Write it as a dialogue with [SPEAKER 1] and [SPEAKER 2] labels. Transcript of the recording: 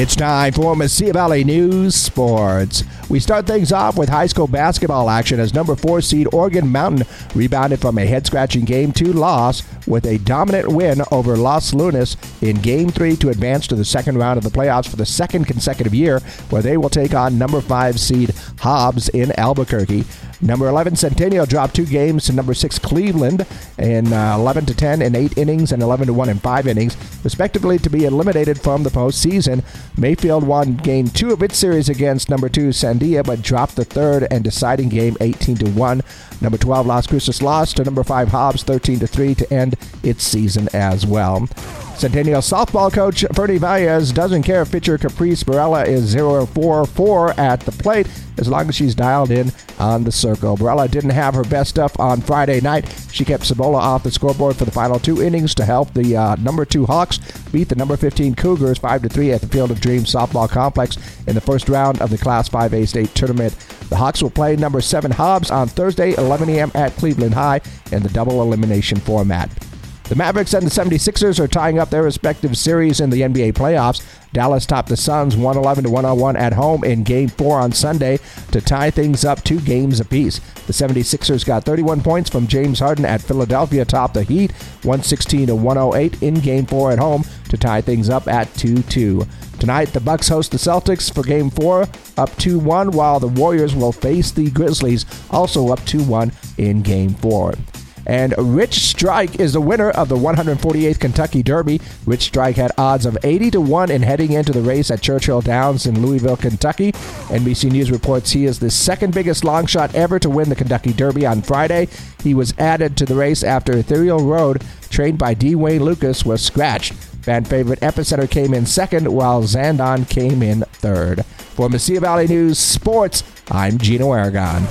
[SPEAKER 1] It's time for Mesilla Valley News Sports. We start things off with high school basketball action as number four seed Organ Mountain rebounded from a head scratching game two loss with a dominant win over Los Lunas in game three to advance to the second round of the playoffs for the second consecutive year, where they will take on number five seed Hobbs in Albuquerque. Number 11 Centennial dropped two games to number 6 Cleveland in uh, 11 to 10 in 8 innings and 11 to 1 in 5 innings, respectively to be eliminated from the postseason. Mayfield won game 2 of its series against number 2 Sandia but dropped the third and deciding game 18 to 1. Number 12 Las Cruces lost to number 5 Hobbs 13 to 3 to end its season as well. Centennial softball coach Fernie Valles doesn't care if pitcher Caprice Barella is 0 4 4 at the plate as long as she's dialed in on the circle. Barella didn't have her best stuff on Friday night. She kept Cibola off the scoreboard for the final two innings to help the uh, number two Hawks beat the number 15 Cougars 5 3 at the Field of Dreams softball complex in the first round of the Class 5A state tournament. The Hawks will play number 7 Hobbs on Thursday, 11 a.m. at Cleveland High in the double elimination format. The Mavericks and the 76ers are tying up their respective series in the NBA playoffs. Dallas topped the Suns 111 to 101 at home in game 4 on Sunday to tie things up 2 games apiece. The 76ers got 31 points from James Harden at Philadelphia topped the Heat 116 to 108 in game 4 at home to tie things up at 2-2. Tonight, the Bucks host the Celtics for Game 4, up 2-1, while the Warriors will face the Grizzlies, also up 2-1 in Game 4. And Rich Strike is the winner of the 148th Kentucky Derby. Rich Strike had odds of 80 to 1 in heading into the race at Churchill Downs in Louisville, Kentucky. NBC News reports he is the second biggest long shot ever to win the Kentucky Derby on Friday. He was added to the race after Ethereal Road, trained by D. Wayne Lukas, was scratched. Fan favorite Epicenter came in second, while Zandon came in third. For Mesilla Valley News Sports, I'm Gino Aragon.